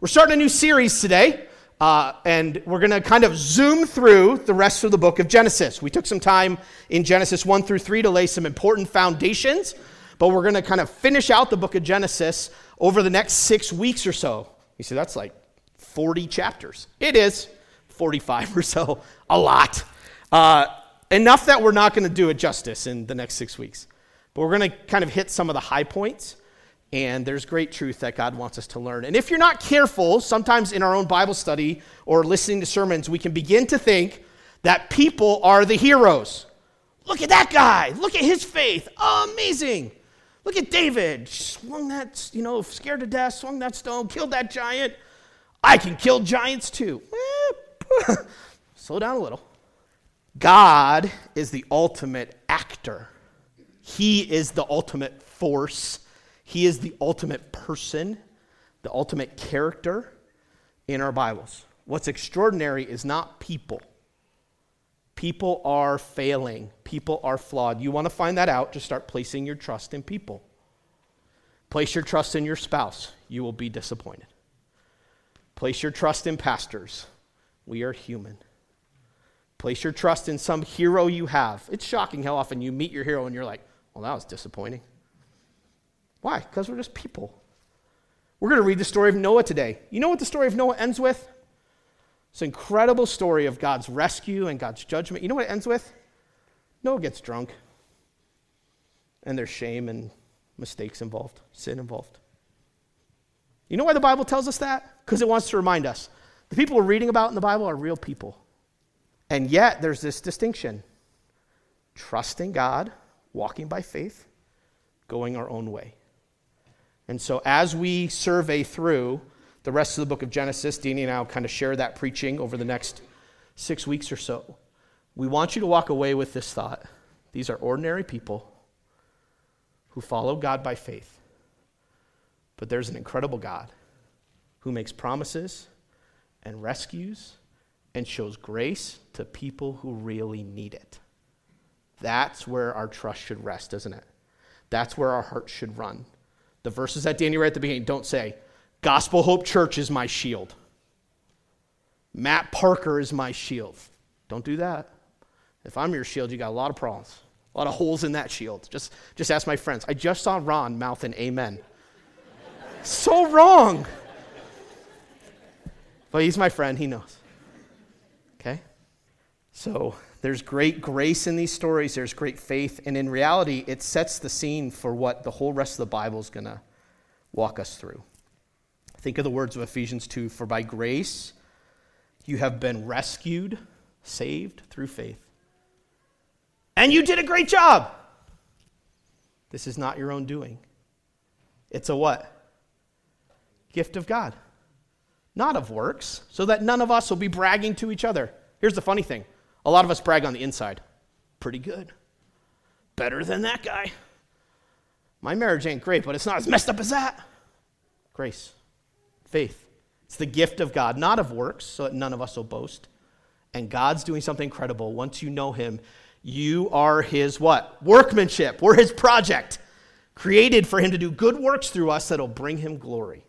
We're starting a new series today, uh, and we're going to kind of zoom through the rest of the book of Genesis. We took some time in Genesis 1 through 3 to lay some important foundations, but we're going to kind of finish out the book of Genesis over the next six weeks or so. You see, that's like 40 chapters. It is 45 or so, a lot. Uh, enough that we're not going to do it justice in the next six weeks. But we're going to kind of hit some of the high points and there's great truth that God wants us to learn. And if you're not careful, sometimes in our own Bible study or listening to sermons, we can begin to think that people are the heroes. Look at that guy. Look at his faith. Amazing. Look at David. Swung that, you know, scared to death, swung that stone, killed that giant. I can kill giants too. Slow down a little. God is the ultimate actor, He is the ultimate force he is the ultimate person, the ultimate character in our Bibles. What's extraordinary is not people. People are failing, people are flawed. You want to find that out, just start placing your trust in people. Place your trust in your spouse, you will be disappointed. Place your trust in pastors. We are human. Place your trust in some hero you have. It's shocking how often you meet your hero and you're like, well, that was disappointing. Why? Because we're just people. We're going to read the story of Noah today. You know what the story of Noah ends with? It's an incredible story of God's rescue and God's judgment. You know what it ends with? Noah gets drunk. And there's shame and mistakes involved, sin involved. You know why the Bible tells us that? Because it wants to remind us the people we're reading about in the Bible are real people. And yet there's this distinction trusting God, walking by faith, going our own way. And so, as we survey through the rest of the book of Genesis, Danny and I will kind of share that preaching over the next six weeks or so. We want you to walk away with this thought these are ordinary people who follow God by faith. But there's an incredible God who makes promises and rescues and shows grace to people who really need it. That's where our trust should rest, isn't it? That's where our hearts should run. The verses that Danny read at the beginning don't say, Gospel Hope Church is my shield. Matt Parker is my shield. Don't do that. If I'm your shield, you got a lot of problems, a lot of holes in that shield. Just, just ask my friends. I just saw Ron mouth an amen. so wrong. But he's my friend, he knows. Okay? So there's great grace in these stories, there's great faith, and in reality, it sets the scene for what the whole rest of the Bible is going to walk us through. Think of the words of Ephesians 2 For by grace you have been rescued, saved through faith. And you did a great job. This is not your own doing. It's a what? Gift of God, not of works, so that none of us will be bragging to each other. Here's the funny thing a lot of us brag on the inside. Pretty good. Better than that guy. My marriage ain't great, but it's not as messed up as that. Grace, faith. It's the gift of God, not of works, so that none of us will boast. And God's doing something incredible. Once you know Him, you are His what? Workmanship. We're His project, created for Him to do good works through us that'll bring Him glory.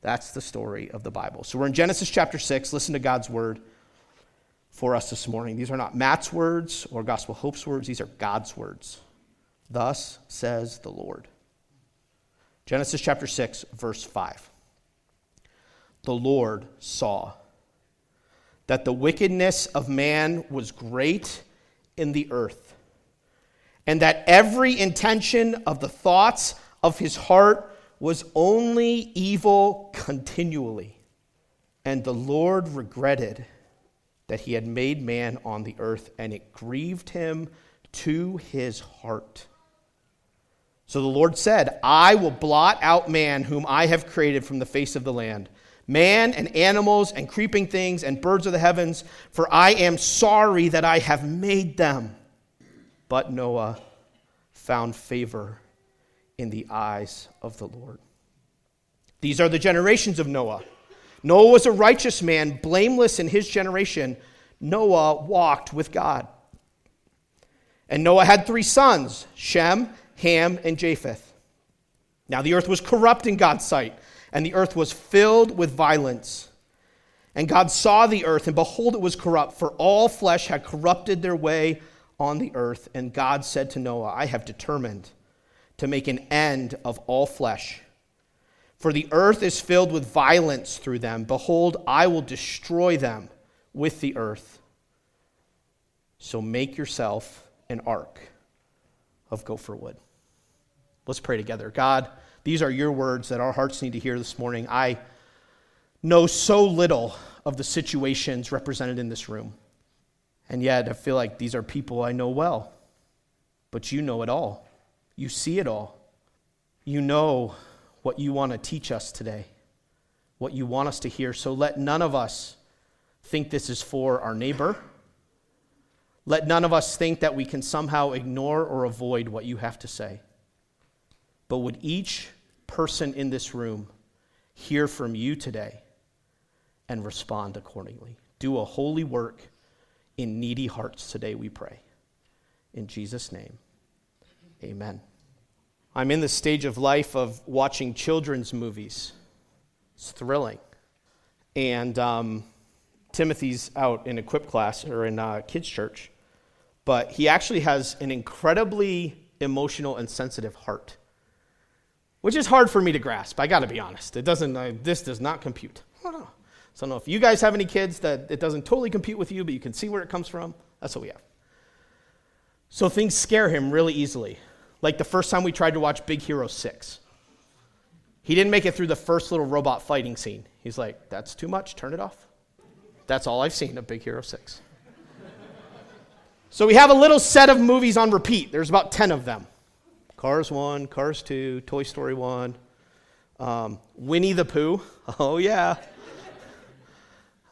That's the story of the Bible. So we're in Genesis chapter 6. Listen to God's word for us this morning. These are not Matt's words or Gospel Hope's words, these are God's words. Thus says the Lord. Genesis chapter 6, verse 5. The Lord saw that the wickedness of man was great in the earth, and that every intention of the thoughts of his heart was only evil continually. And the Lord regretted that he had made man on the earth, and it grieved him to his heart. So the Lord said, I will blot out man whom I have created from the face of the land, man and animals and creeping things and birds of the heavens, for I am sorry that I have made them. But Noah found favor in the eyes of the Lord. These are the generations of Noah. Noah was a righteous man, blameless in his generation. Noah walked with God. And Noah had three sons Shem, Ham, and Japheth. Now the earth was corrupt in God's sight, and the earth was filled with violence. And God saw the earth, and behold, it was corrupt, for all flesh had corrupted their way on the earth. And God said to Noah, I have determined to make an end of all flesh. For the earth is filled with violence through them. Behold, I will destroy them with the earth. So make yourself an ark of gopher wood. Let's pray together. God, these are your words that our hearts need to hear this morning. I know so little of the situations represented in this room. And yet, I feel like these are people I know well. But you know it all. You see it all. You know what you want to teach us today, what you want us to hear. So let none of us think this is for our neighbor. Let none of us think that we can somehow ignore or avoid what you have to say. But would each person in this room hear from you today and respond accordingly? Do a holy work in needy hearts today, we pray. In Jesus' name, amen. I'm in the stage of life of watching children's movies. It's thrilling. And um, Timothy's out in equip class or in uh, kids' church, but he actually has an incredibly emotional and sensitive heart, which is hard for me to grasp. I got to be honest. It doesn't. Uh, this does not compute. I don't know. So I don't know if you guys have any kids that it doesn't totally compute with you, but you can see where it comes from. That's what we have. So things scare him really easily. Like the first time we tried to watch Big Hero 6. He didn't make it through the first little robot fighting scene. He's like, that's too much, turn it off. That's all I've seen of Big Hero 6. so we have a little set of movies on repeat. There's about 10 of them Cars 1, Cars 2, Toy Story 1, um, Winnie the Pooh. Oh, yeah.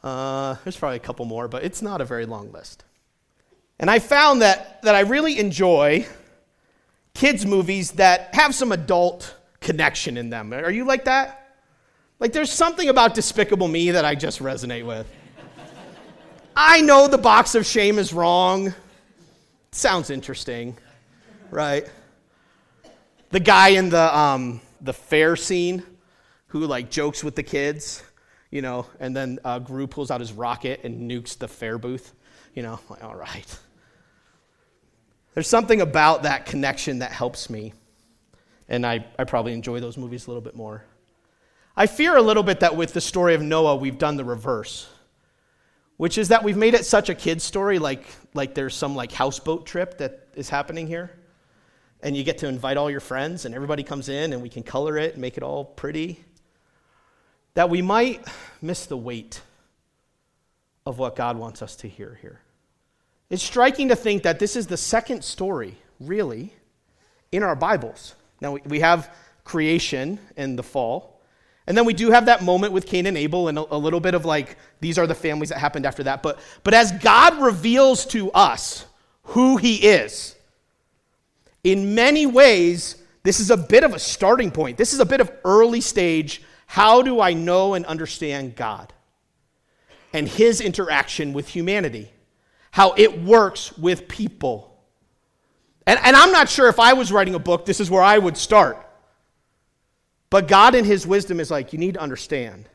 Uh, there's probably a couple more, but it's not a very long list. And I found that, that I really enjoy kids' movies that have some adult connection in them. Are you like that? Like, there's something about Despicable Me that I just resonate with. I know the box of shame is wrong. Sounds interesting, right? The guy in the, um, the fair scene who, like, jokes with the kids you know, and then uh, Gru pulls out his rocket and nukes the fair booth. You know, like, all right. There's something about that connection that helps me. And I, I probably enjoy those movies a little bit more. I fear a little bit that with the story of Noah, we've done the reverse, which is that we've made it such a kid's story, like, like there's some like houseboat trip that is happening here. And you get to invite all your friends, and everybody comes in, and we can color it and make it all pretty that we might miss the weight of what God wants us to hear here. It's striking to think that this is the second story, really, in our Bibles. Now, we have creation and the fall. And then we do have that moment with Cain and Abel and a, little bit of like, these are the families that happened after that. But, but as God reveals to us who he is, in many ways, this is a bit of a starting point. This is a bit of early stage how do I know and understand God and his interaction with humanity? How it works with people. And, and I'm not sure if I was writing a book, this is where I would start. But God, in his wisdom, is like, you need to understand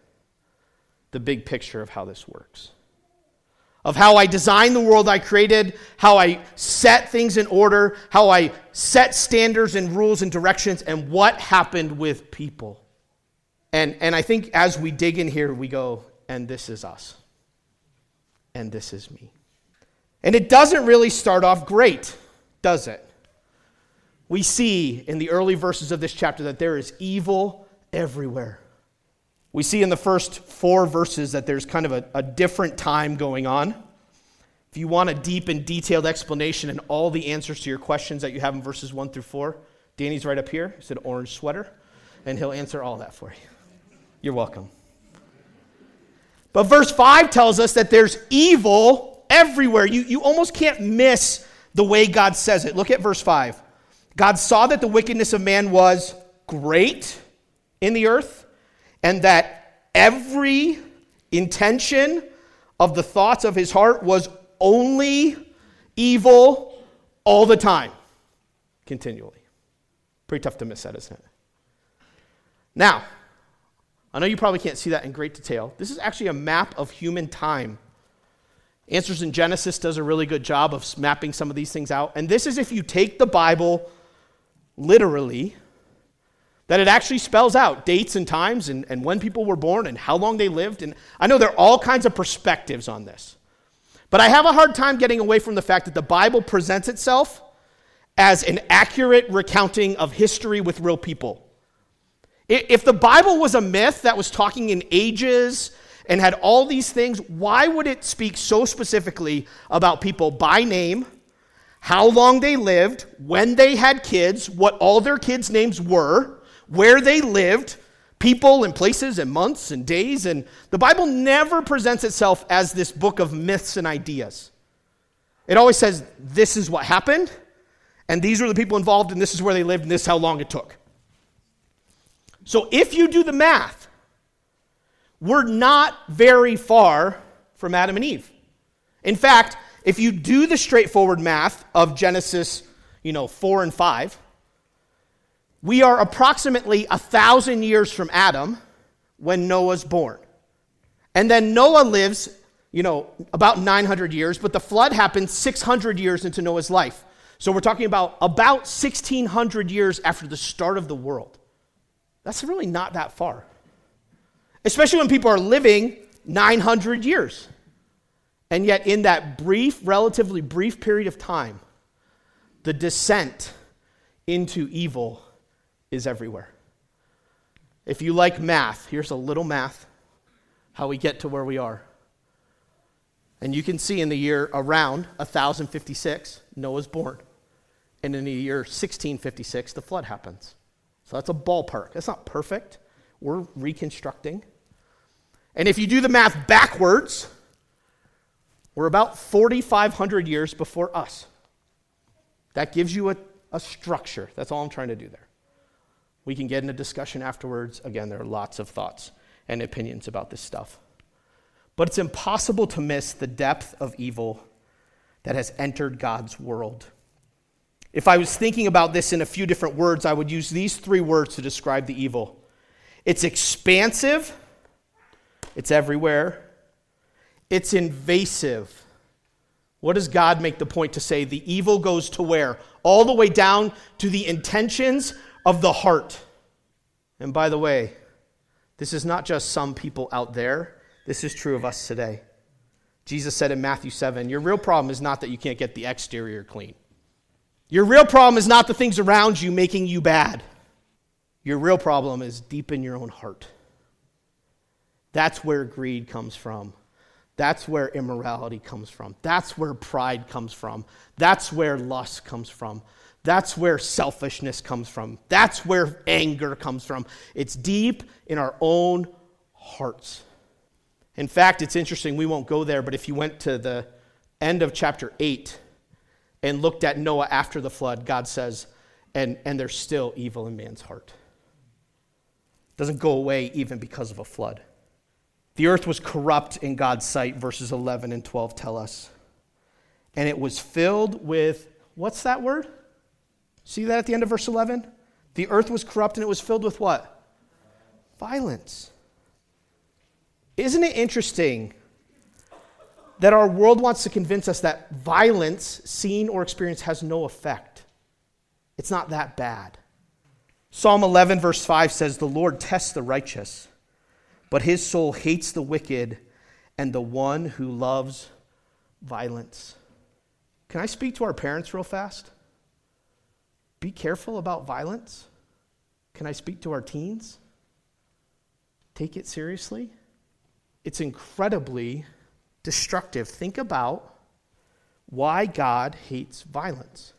the big picture of how this works. Of how I design the world I created, how I set things in order, how I set standards and rules and directions, and what happened with people. And, and I think as we dig in here, we go, and this is us. And this is me. And it doesn't really start off great, does it? We see in the early verses of this chapter that there is evil everywhere. We see in the first four verses that there's kind of a, a different time going on. If you want a deep and detailed explanation and all the answers to your questions that you have in verses one through four, Danny's right up here. He's an orange sweater, and he'll answer all that for you. You're welcome. But verse 5 tells us that there's evil everywhere. You, you almost can't miss the way God says it. Look at verse 5. God saw that the wickedness of man was great in the earth, and that every intention of the thoughts of his heart was only evil all the time, continually. Pretty tough to miss that, isn't it? Now, I know you probably can't see that in great detail. This is actually a map of human time. Answers in Genesis does a really good job of mapping some of these things out. And this is if you take the Bible literally, that it actually spells out dates and times and, and when people were born and how long they lived. And I know there are all kinds of perspectives on this. But I have a hard time getting away from the fact that the Bible presents itself as an accurate recounting of history with real people. If the Bible was a myth that was talking in ages and had all these things, why would it speak so specifically about people by name, how long they lived, when they had kids, what all their kids' names were, where they lived, people and places and months and days? And the Bible never presents itself as this book of myths and ideas. It always says, this is what happened, and these were the people involved, and this is where they lived, and this is how long it took. So if you do the math, we're not very far from Adam and Eve. In fact, if you do the straightforward math of Genesis, you know, 4 and 5, we are approximately a thousand years from Adam when Noah's born. And then Noah lives, you know, about 900 years, but the flood happened 600 years into Noah's life. So we're talking about about 1600 years after the start of the world. That's really not that far. Especially when people are living 900 years. And yet, in that brief, relatively brief period of time, the descent into evil is everywhere. If you like math, here's a little math how we get to where we are. And you can see in the year around 1056, Noah's born. And in the year 1656, the flood happens. So that's a ballpark. That's not perfect. We're reconstructing. And if you do the math backwards, we're about 4,500 years before us. That gives you a, a structure. That's all I'm trying to do there. We can get in a discussion afterwards. Again, there are lots of thoughts and opinions about this stuff. But it's impossible to miss the depth of evil that has entered God's world. If I was thinking about this in a few different words, I would use these three words to describe the evil it's expansive, it's everywhere, it's invasive. What does God make the point to say? The evil goes to where? All the way down to the intentions of the heart. And by the way, this is not just some people out there, this is true of us today. Jesus said in Matthew 7 Your real problem is not that you can't get the exterior clean. Your real problem is not the things around you making you bad. Your real problem is deep in your own heart. That's where greed comes from. That's where immorality comes from. That's where pride comes from. That's where lust comes from. That's where selfishness comes from. That's where anger comes from. It's deep in our own hearts. In fact, it's interesting, we won't go there, but if you went to the end of chapter 8, and looked at Noah after the flood, God says, and, and there's still evil in man's heart. It Doesn't go away even because of a flood. The earth was corrupt in God's sight, verses 11 and 12 tell us. And it was filled with, what's that word? See that at the end of verse 11? The earth was corrupt and it was filled with what? Violence. Isn't it interesting that our world wants to convince us that violence, seen or experienced, has no effect. It's not that bad. Psalm 11, verse 5 says, The Lord tests the righteous, but his soul hates the wicked and the one who loves violence. Can I speak to our parents real fast? Be careful about violence. Can I speak to our teens? Take it seriously. It's incredibly destructive. Think about why God hates violence.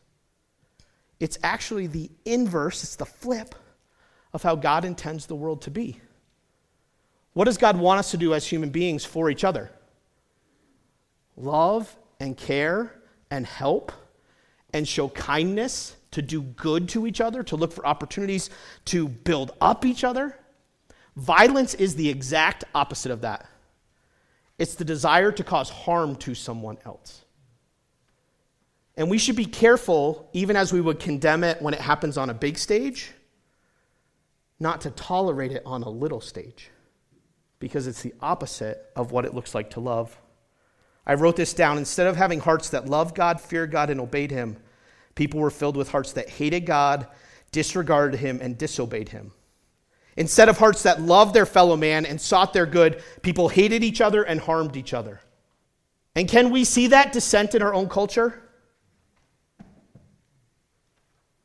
It's actually the inverse, it's the flip of how God intends the world to be. What does God want us to do as human beings for each other? Love and care and help and show kindness, to do good to each other, to look for opportunities to build up each other. Violence is the exact opposite of that. It's the desire to cause harm to someone else. And we should be careful, even as we would condemn it when it happens on a big stage, not to tolerate it on a little stage. Because it's the opposite of what it looks like to love. I wrote this down. Instead of having hearts that loved God, feared God, and obeyed Him, people were filled with hearts that hated God, disregarded Him, and disobeyed Him. Instead of hearts that loved their fellow man and sought their good, people hated each other and harmed each other. And can we see that dissent in our own culture?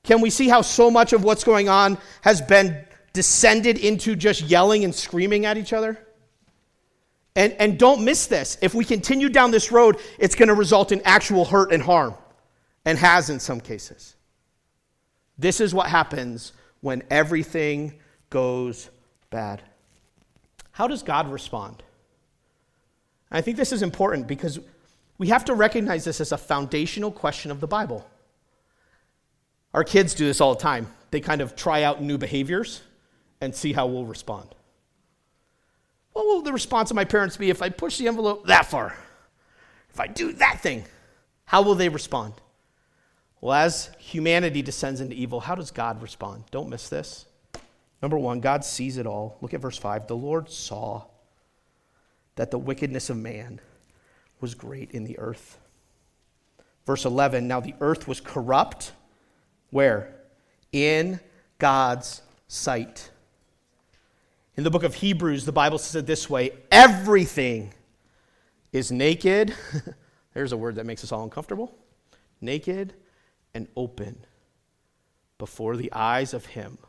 Can we see how so much of what's going on has been descended into just yelling and screaming at each other? And, and don't miss this. If we continue down this road, it's going to result in actual hurt and harm, and has in some cases. This is what happens when everything goes bad. How does God respond? I think this is important because we have to recognize this as a foundational question of the Bible. Our kids do this all the time. They kind of try out new behaviors and see how we'll respond. What will the response of my parents be if I push the envelope that far? If I do that thing, how will they respond? Well, as humanity descends into evil, how does God respond? Don't miss this. Number one, God sees it all. Look at verse 5. The Lord saw that the wickedness of man was great in the earth. Verse 11, now the earth was corrupt. Where? In God's sight. In the book of Hebrews, the Bible says it this way everything is naked. There's a word that makes us all uncomfortable. Naked and open before the eyes of Him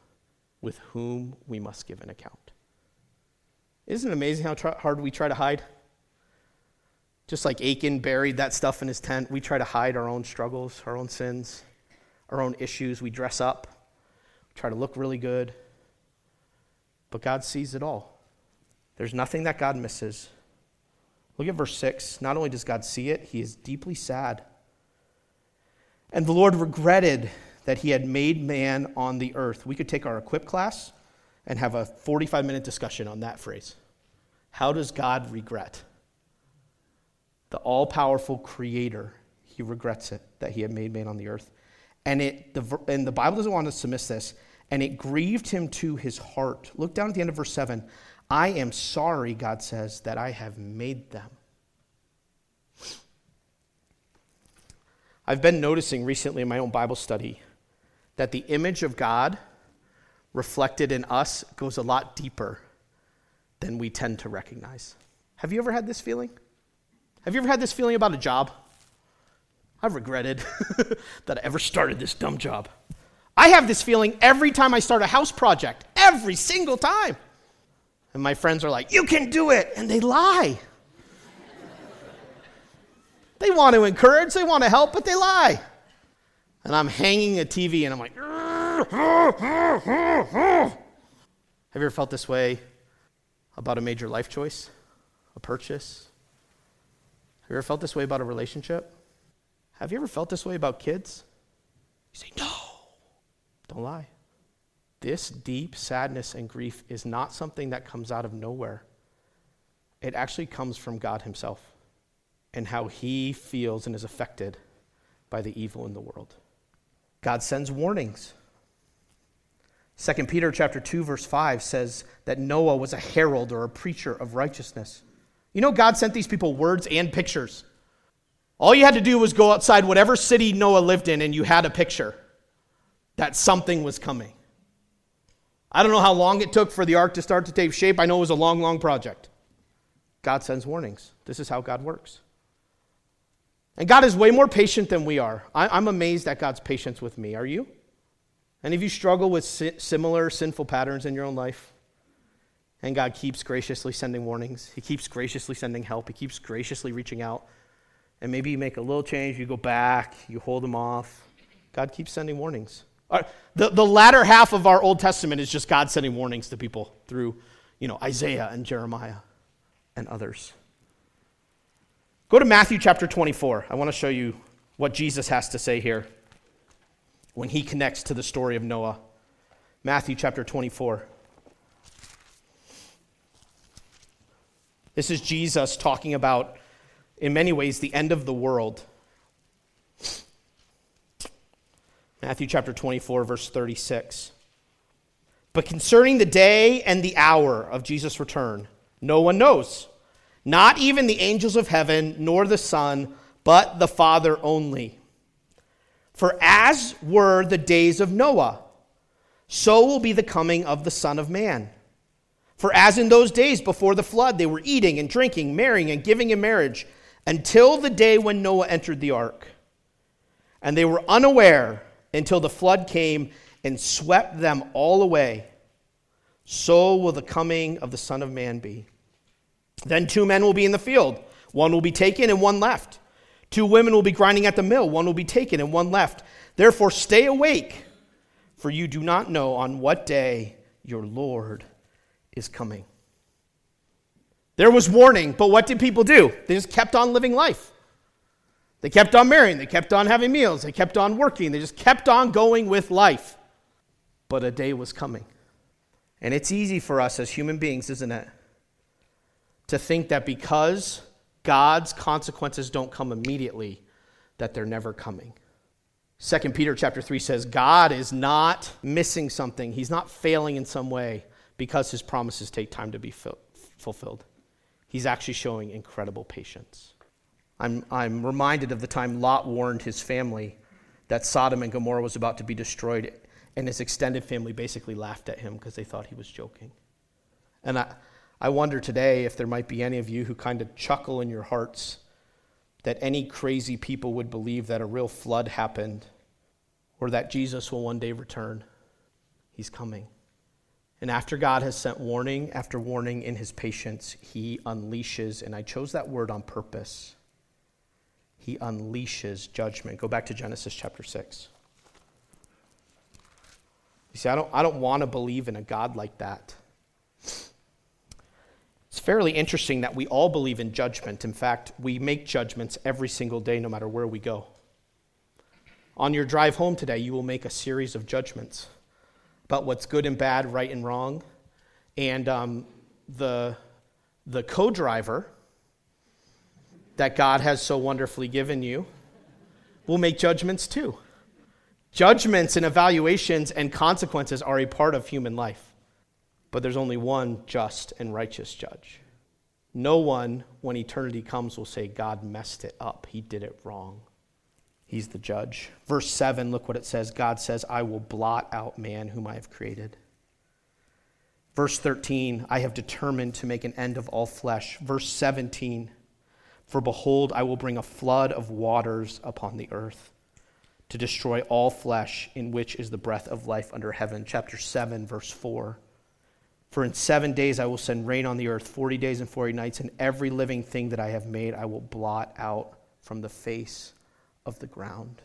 with whom we must give an account. Isn't it amazing how hard we try to hide? Just like Achan buried that stuff in his tent, we try to hide our own struggles, our own sins, our own issues. We dress up, try to look really good. But God sees it all. There's nothing that God misses. Look at verse 6. Not only does God see it, he is deeply sad. And the Lord regretted that he had made man on the earth. We could take our equip class and have a 45 minute discussion on that phrase. How does God regret? The all powerful creator, he regrets it that he had made man on the earth. And, it, the, and the Bible doesn't want us to miss this and it grieved him to his heart. Look down at the end of verse 7. I am sorry, God says, that I have made them. I've been noticing recently in my own Bible study that the image of God reflected in us goes a lot deeper than we tend to recognize. Have you ever had this feeling? Have you ever had this feeling about a job? I've regretted that I ever started this dumb job. I have this feeling every time I start a house project, every single time. And my friends are like, You can do it. And they lie. they want to encourage, they want to help, but they lie. And I'm hanging a TV and I'm like, Have you ever felt this way about a major life choice, a purchase? Have you ever felt this way about a relationship? Have you ever felt this way about kids? You say, No. Don't lie. This deep sadness and grief is not something that comes out of nowhere. It actually comes from God Himself and how He feels and is affected by the evil in the world. God sends warnings. 2 Peter chapter 2 verse 5 says that Noah was a herald or a preacher of righteousness. You know God sent these people words and pictures. All you had to do was go outside whatever city Noah lived in and you had a picture that something was coming. I don't know how long it took for the ark to start to take shape. I know it was a long, long project. God sends warnings. This is how God works. And God is way more patient than we are. I, am amazed at God's patience with me. Are you? Any of you struggle with si- similar sinful patterns in your own life? And God keeps graciously sending warnings. He keeps graciously sending help. He keeps graciously reaching out. And maybe you make a little change, you go back, you hold them off. God keeps sending warnings. The, the latter half of our Old Testament is just God sending warnings to people through, you know, Isaiah and Jeremiah and others. Go to Matthew chapter 24. I want to show you what Jesus has to say here when he connects to the story of Noah. Matthew chapter 24. This is Jesus talking about, in many ways, the end of the world. Matthew chapter 24, verse 36. But concerning the day and the hour of Jesus' return, No one knows. Not even the angels of heaven, nor the Son, but the Father only. For as were the days of Noah, so will be the coming of the Son of Man. For as in those days before the flood, they were eating and drinking, marrying and giving in marriage, until the day when Noah entered the ark. And they were unaware until the flood came and swept them all away. So will the coming of the Son of Man be. Then two men will be in the field, one will be taken and one left. Two women will be grinding at the mill, one will be taken and one left. Therefore, stay awake, for you do not know on what day your Lord is coming. There was warning, but what did people do? They just kept on living life. They kept on marrying, they kept on having meals, they kept on working, they just kept on going with life. But a day was coming. And it's easy for us as human beings, isn't it? To think that because God's consequences don't come immediately, that they're never coming. 2 Peter chapter 3 says God is not missing something. He's not failing in some way because his promises take time to be fulfilled. He's actually showing incredible patience. I'm, I'm reminded of the time Lot warned his family that Sodom and Gomorrah was about to be destroyed, and his extended family basically laughed at him because they thought he was joking. And I, I wonder today if there might be any of you who kind of chuckle in your hearts that any crazy people would believe that a real flood happened or that Jesus will one day return. He's coming. And after God has sent warning after warning in his patience, he unleashes, and I chose that word on purpose. He unleashes judgment. Go back to Genesis chapter 6. You see, I don't, I don't want to believe in a God like that. It's fairly interesting that we all believe in judgment. In fact, we make judgments every single day, no matter where we go. On your drive home today, you will make a series of judgments about what's good and bad, right and wrong. And um, the, the co driver that God has so wonderfully given you will make judgments too. Judgments and evaluations and consequences are a part of human life, but there's only one just and righteous judge. No one, when eternity comes, will say, God messed it up. He did it wrong. He's the judge. Verse 7, look what it says God says, I will blot out man whom I have created. Verse 13, I have determined to make an end of all flesh. Verse 17, for behold, I will bring a flood of waters upon the earth to destroy all flesh, in which is the breath of life under heaven. Chapter 7, verse 4. For in seven days I will send rain on the earth, 40 days and 40 nights, and every living thing that I have made I will blot out from the face of the ground.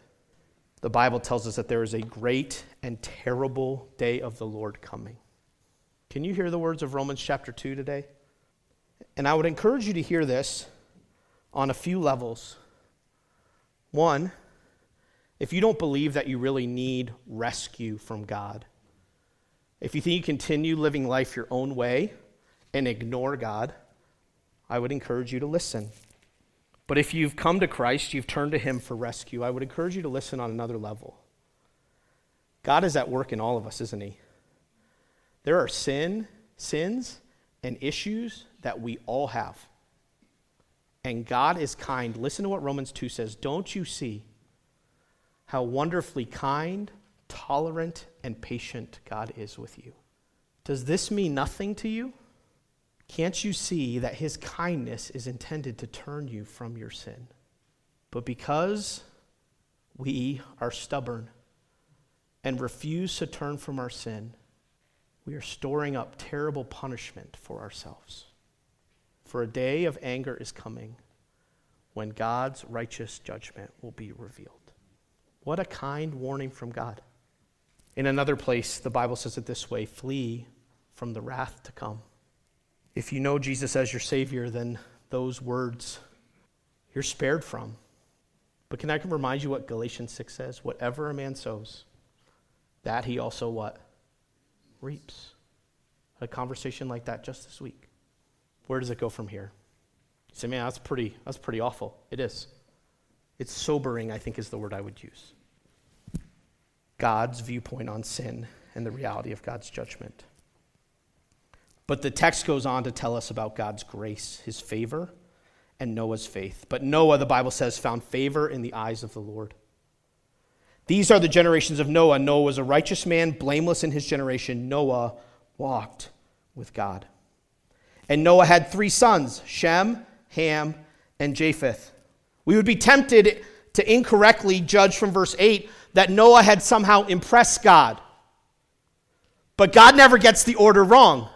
The Bible tells us that there is a great and terrible day of the Lord coming. Can you hear the words of Romans chapter 2 today? And I would encourage you to hear this on a few levels. One, if you don't believe that you really need rescue from God, if you think you continue living life your own way and ignore God, I would encourage you to listen. But if you've come to Christ, you've turned to Him for rescue, I would encourage you to listen on another level. God is at work in all of us, isn't He? There are sin, sins, and issues that we all have. And God is kind. Listen to what Romans 2 says. Don't you see how wonderfully kind, tolerant, and patient God is with you? Does this mean nothing to you? Can't you see that his kindness is intended to turn you from your sin? But because we are stubborn and refuse to turn from our sin, we are storing up terrible punishment for ourselves. For a day of anger is coming when God's righteous judgment will be revealed. What a kind warning from God. In another place, the Bible says it this way flee from the wrath to come. If you know Jesus as your Savior, then those words you're spared from. But can I remind you what Galatians 6 says? Whatever a man sows, that he also what? Reaps. Had a conversation like that just this week. Where does it go from here? You say, man, that's pretty, that's pretty awful. It is. It's sobering, I think is the word I would use. God's viewpoint on sin and the reality of God's judgment. But the text goes on to tell us about God's grace, his favor, and Noah's faith. But Noah, the Bible says, found favor in the eyes of the Lord. These are the generations of Noah. Noah was a righteous man, blameless in his generation. Noah walked with God. And Noah had three sons Shem, Ham, and Japheth. We would be tempted to incorrectly judge from verse 8 that Noah had somehow impressed God. But God never gets the order wrong.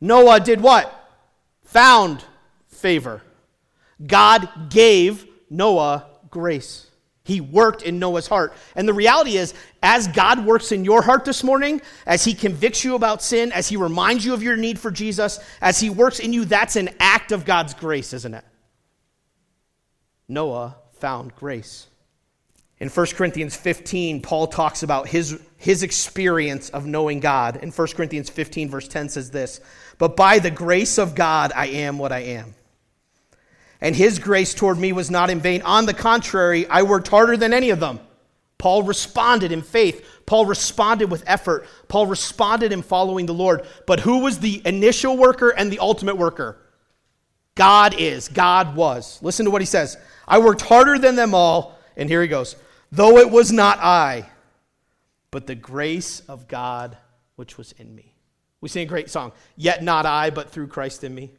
Noah did what? Found favor. God gave Noah grace. He worked in Noah's heart. And the reality is, as God works in your heart this morning, as He convicts you about sin, as He reminds you of your need for Jesus, as He works in you, that's an act of God's grace, isn't it? Noah found grace. In 1 Corinthians 15, Paul talks about his, his experience of knowing God. In 1 Corinthians 15, verse 10 says this But by the grace of God, I am what I am and his grace toward me was not in vain. On the contrary, I worked harder than any of them. Paul responded in faith. Paul responded with effort. Paul responded in following the Lord. But who was the initial worker and the ultimate worker? God is. God was. Listen to what he says. I worked harder than them all. And here he goes. Though it was not I, but the grace of God which was in me. We sing a great song. Yet not I, but through Christ in me.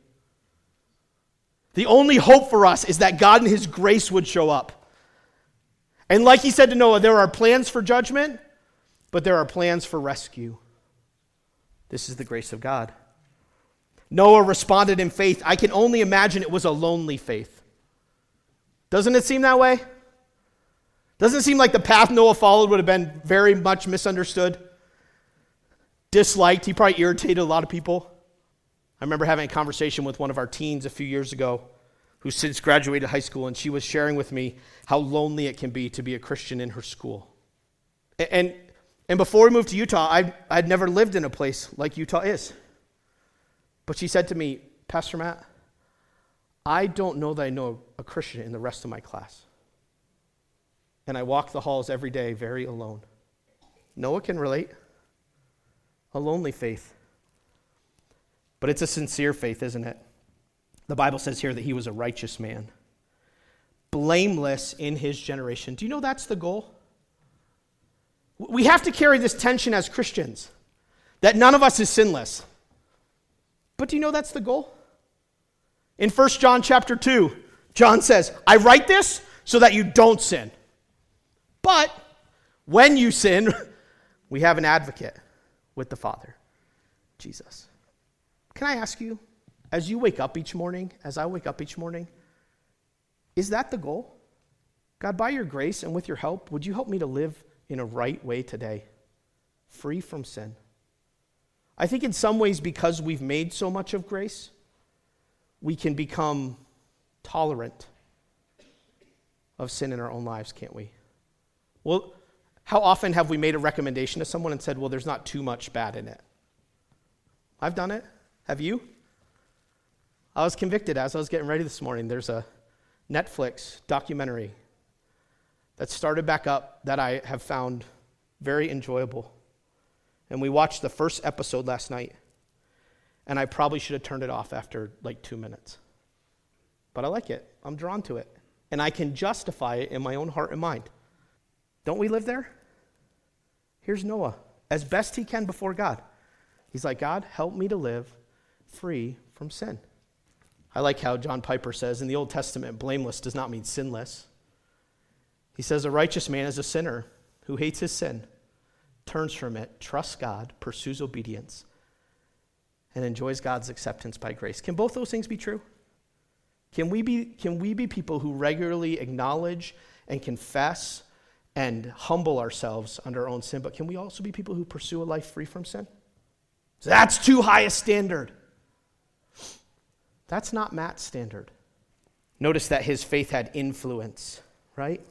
The only hope for us is that God and His grace would show up. And like He said to Noah, there are plans for judgment, but there are plans for rescue. This is the grace of God. Noah responded in faith. I can only imagine it was a lonely faith. Doesn't it seem that way? Doesn't it seem like the path Noah followed would have been very much misunderstood? Disliked. He probably irritated a lot of people. I remember having a conversation with one of our teens a few years ago who since graduated high school, and she was sharing with me how lonely it can be to be a Christian in her school. And, and before we moved to Utah, I, I'd never lived in a place like Utah is. But she said to me, Pastor Matt, I don't know that I know a Christian in the rest of my class. And I walk the halls every day very alone. Noah can relate. A lonely faith. But it's a sincere faith, isn't it? The Bible says here that he was a righteous man, blameless in his generation. Do you know that's the goal? We have to carry this tension as Christians that none of us is sinless. But do you know that's the goal? In 1 John chapter 2, John says, I write this so that you don't sin. But when you sin, we have an advocate with the Father, Jesus. Can I ask you, as you wake up each morning, as I wake up each morning, is that the goal? God, by your grace and with your help, would you help me to live in a right way today, free from sin? I think in some ways, because we've made so much of grace, we can become tolerant of sin in our own lives, can't we? Well, how often have we made a recommendation to someone and said, well, there's not too much bad in it? I've done it. Have you? I was convicted as I was getting ready this morning. There's a Netflix documentary that started back up that I have found very enjoyable. And we watched the first episode last night, and I probably should have turned it off after like two minutes. But I like it, I'm drawn to it, and I can justify it in my own heart and mind. Don't we live there? Here's Noah, as best he can before God. He's like, God, help me to live free from sin. I like how John Piper says in the Old Testament, blameless does not mean sinless. He says, A righteous man is a sinner who hates his sin, turns from it, trusts God, pursues obedience, and enjoys God's acceptance by grace. Can both those things be true? Can we be, can we be people who regularly acknowledge and confess and humble ourselves under our own sin, but can we also be people who pursue a life free from sin? That's too high a standard. That's not Matt's standard. Notice that his faith had influence, right?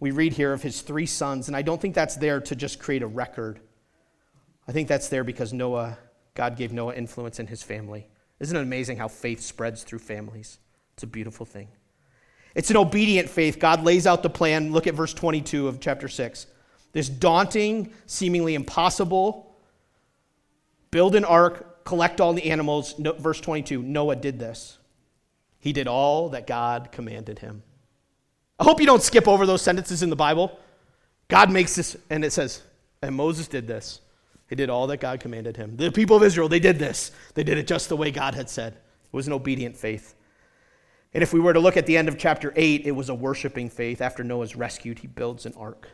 We read here of his three sons, and I don't think that's there to just create a record. I think that's there because Noah, God gave Noah influence in his family. Isn't it amazing how faith spreads through families? It's a beautiful thing. It's an obedient faith. God lays out the plan. Look at verse 22 of chapter 6. This daunting, seemingly impossible build an ark, collect all the animals. No, verse 22 Noah did this. He did all that God commanded him. I hope you don't skip over those sentences in the Bible. God makes this, and it says, and Moses did this. He did all that God commanded him. The people of Israel, they did this. They did it just the way God had said. It was an obedient faith. And if we were to look at the end of chapter 8, it was a worshiping faith. After Noah's rescued, he builds an ark.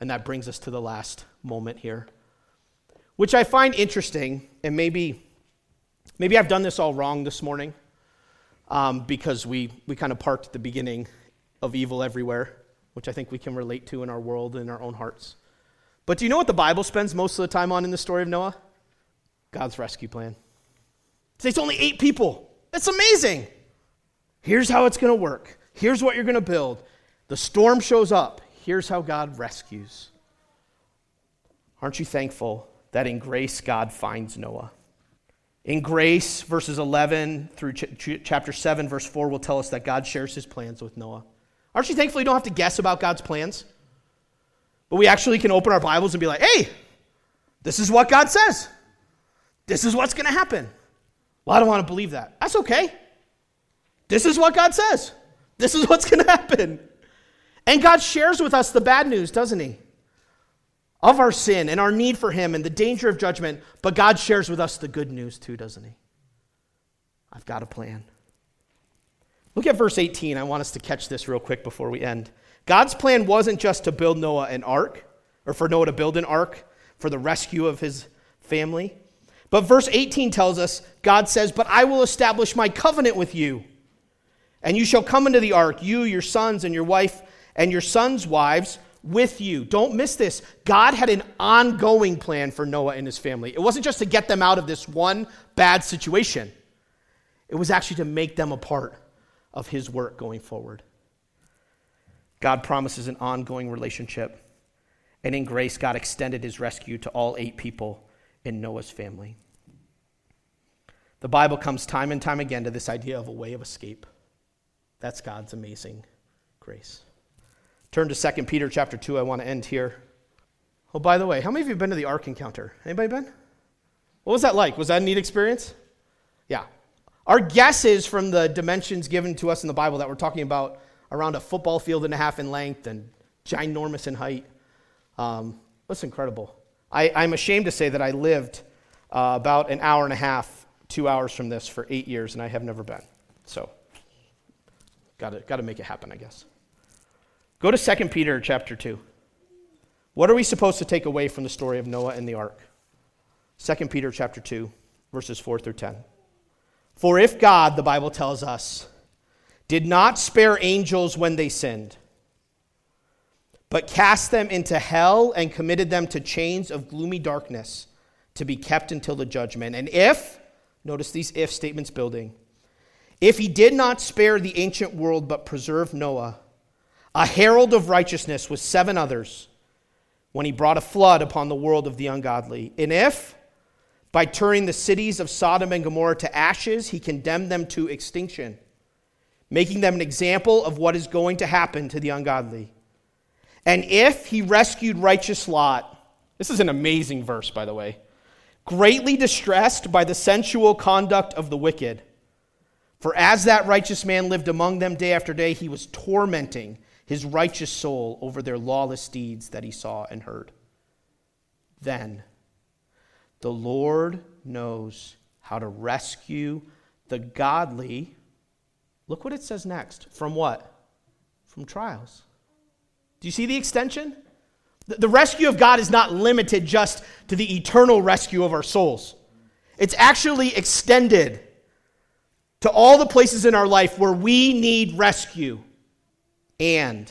And that brings us to the last moment here, which I find interesting, and maybe, maybe I've done this all wrong this morning um, because we, we kind of parked at the beginning of evil everywhere, which I think we can relate to in our world and in our own hearts. But do you know what the Bible spends most of the time on in the story of Noah? God's rescue plan. It's only eight people. That's amazing. Here's how it's going to work. Here's what you're going to build. The storm shows up. Here's how God rescues. Aren't you thankful that in grace God finds Noah? In grace, verses 11 through ch- chapter 7, verse 4 will tell us that God shares his plans with Noah. Aren't you thankful you don't have to guess about God's plans? But we actually can open our Bibles and be like, hey, this is what God says. This is what's going to happen. Well, I don't want to believe that. That's okay. This is what God says. This is what's going to happen. And God shares with us the bad news, doesn't He? Of our sin and our need for Him and the danger of judgment. But God shares with us the good news too, doesn't He? I've got a plan. Look at verse 18. I want us to catch this real quick before we end. God's plan wasn't just to build Noah an ark, or for Noah to build an ark for the rescue of his family. But verse 18 tells us God says, But I will establish my covenant with you. And you shall come into the ark, you, your sons, and your wife, and your sons' wives with you. Don't miss this. God had an ongoing plan for Noah and his family. It wasn't just to get them out of this one bad situation, it was actually to make them a part of his work going forward. God promises an ongoing relationship. And in grace, God extended his rescue to all eight people in Noah's family. The Bible comes time and time again to this idea of a way of escape. That's God's amazing grace. Turn to 2 Peter chapter 2. I want to end here. Oh, by the way, how many of you have been to the Ark Encounter? Anybody been? What was that like? Was that a neat experience? Yeah, our guess is from the dimensions given to us in the Bible that we're talking about around a football field and a half in length and ginormous in height. Um, that's incredible. I, am ashamed to say that I lived uh, about an hour and a half, two hours from this for eight years, and I have never been. So, got to make it happen, I guess. Go to 2 Peter chapter 2. What are we supposed to take away from the story of Noah and the ark? 2 Peter chapter 2, verses 4 through 10. For if God, the Bible tells us, did not spare angels when they sinned, but cast them into hell and committed them to chains of gloomy darkness to be kept until the judgment. And if, notice these if statements building, if he did not spare the ancient world but preserved Noah, a herald of righteousness with seven others, when he brought a flood upon the world of the ungodly, and if, by turning the cities of Sodom and Gomorrah to ashes, he condemned them to extinction, making them an example of what is going to happen to the ungodly. And if he rescued righteous Lot, this is an amazing verse, by the way, greatly distressed by the sensual conduct of the wicked. For as that righteous man lived among them day after day, he was tormenting his righteous soul over their lawless deeds that he saw and heard. Then the Lord knows how to rescue the godly. Look what it says next. From what? From trials. Do you see the extension? The rescue of God is not limited just to the eternal rescue of our souls. It's actually extended to all the places in our life where we need rescue and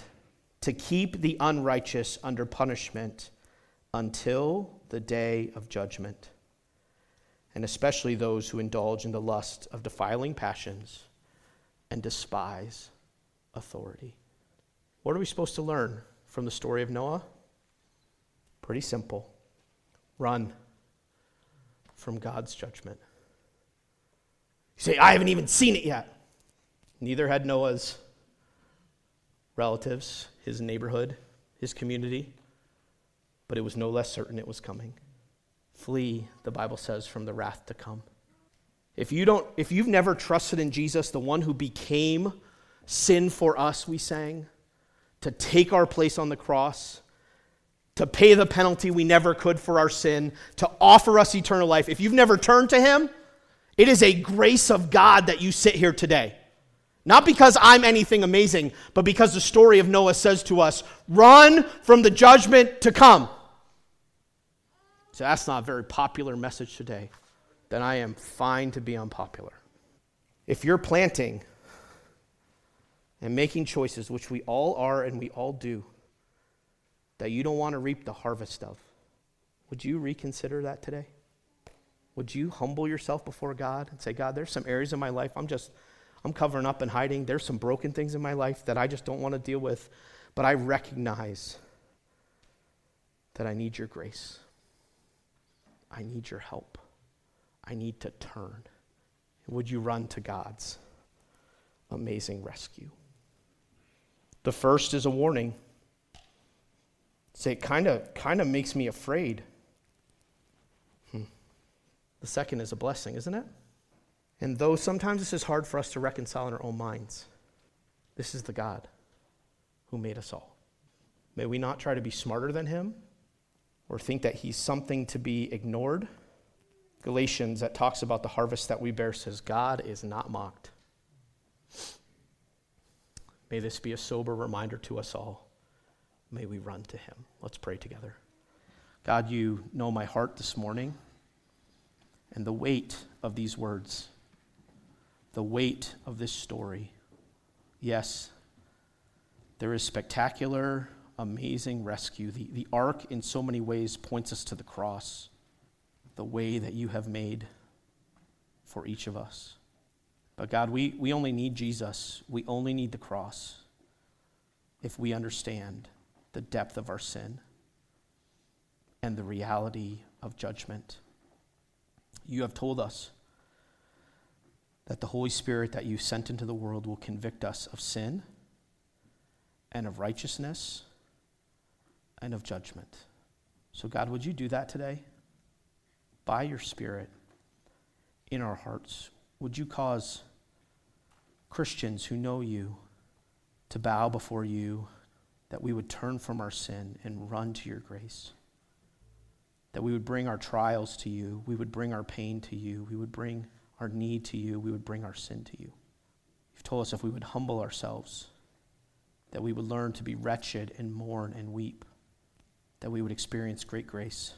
to keep the unrighteous under punishment until the day of judgment, and especially those who indulge in the lust of defiling passions and despise authority. What are we supposed to learn from the story of Noah? Pretty simple run from God's judgment. You say, I haven't even seen it yet. Neither had Noah's relatives, his neighborhood, his community but it was no less certain it was coming. Flee, the Bible says, from the wrath to come. If you don't if you've never trusted in Jesus, the one who became sin for us, we sang, to take our place on the cross, to pay the penalty we never could for our sin, to offer us eternal life. If you've never turned to him, it is a grace of God that you sit here today. Not because I'm anything amazing, but because the story of Noah says to us, run from the judgment to come. So that's not a very popular message today. Then I am fine to be unpopular. If you're planting and making choices, which we all are and we all do, that you don't want to reap the harvest of, would you reconsider that today? Would you humble yourself before God and say, God, there's some areas in my life I'm just I'm covering up and hiding. There's some broken things in my life that I just don't want to deal with, but I recognize that I need your grace. I need your help. I need to turn. Would you run to God's amazing rescue? The first is a warning. Say, it kind of kind of makes me afraid. Hmm. The second is a blessing, isn't it? And though sometimes this is hard for us to reconcile in our own minds, this is the God who made us all. May we not try to be smarter than him or think that he's something to be ignored. Galatians, that talks about the harvest that we bear, says, God is not mocked. May this be a sober reminder to us all. May we run to him. Let's pray together. God, you know my heart this morning and the weight of these words the weight of this story. Yes, there is spectacular, amazing rescue. The, the ark, in so many ways, points us to the cross, the way that you have made for each of us. But God, we, we only need Jesus. We only need the cross if we understand the depth of our sin and the reality of judgment. You have told us that the Holy Spirit that you sent into the world will convict us of sin and of righteousness and of judgment. So, God, would you do that today? By your Spirit in our hearts, would you cause Christians who know you to bow before you, that we would turn from our sin and run to your grace? That we would bring our trials to you, we would bring our pain to you, we would bring our need to you, we would bring our sin to you. You've told us if we would humble ourselves, that we would learn to be wretched and mourn and weep, that we would experience great grace.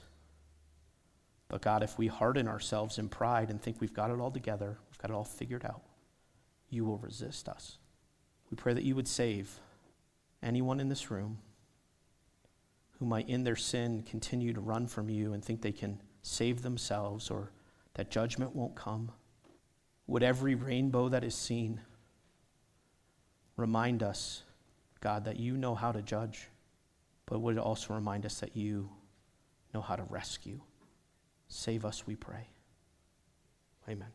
But God, if we harden ourselves in pride and think we've got it all together, we've got it all figured out, you will resist us. We pray that you would save anyone in this room who might, in their sin, continue to run from you and think they can save themselves or that judgment won't come would every rainbow that is seen remind us, God, that you know how to judge, but would it also remind us that you know how to rescue? Save us, we pray. Amen.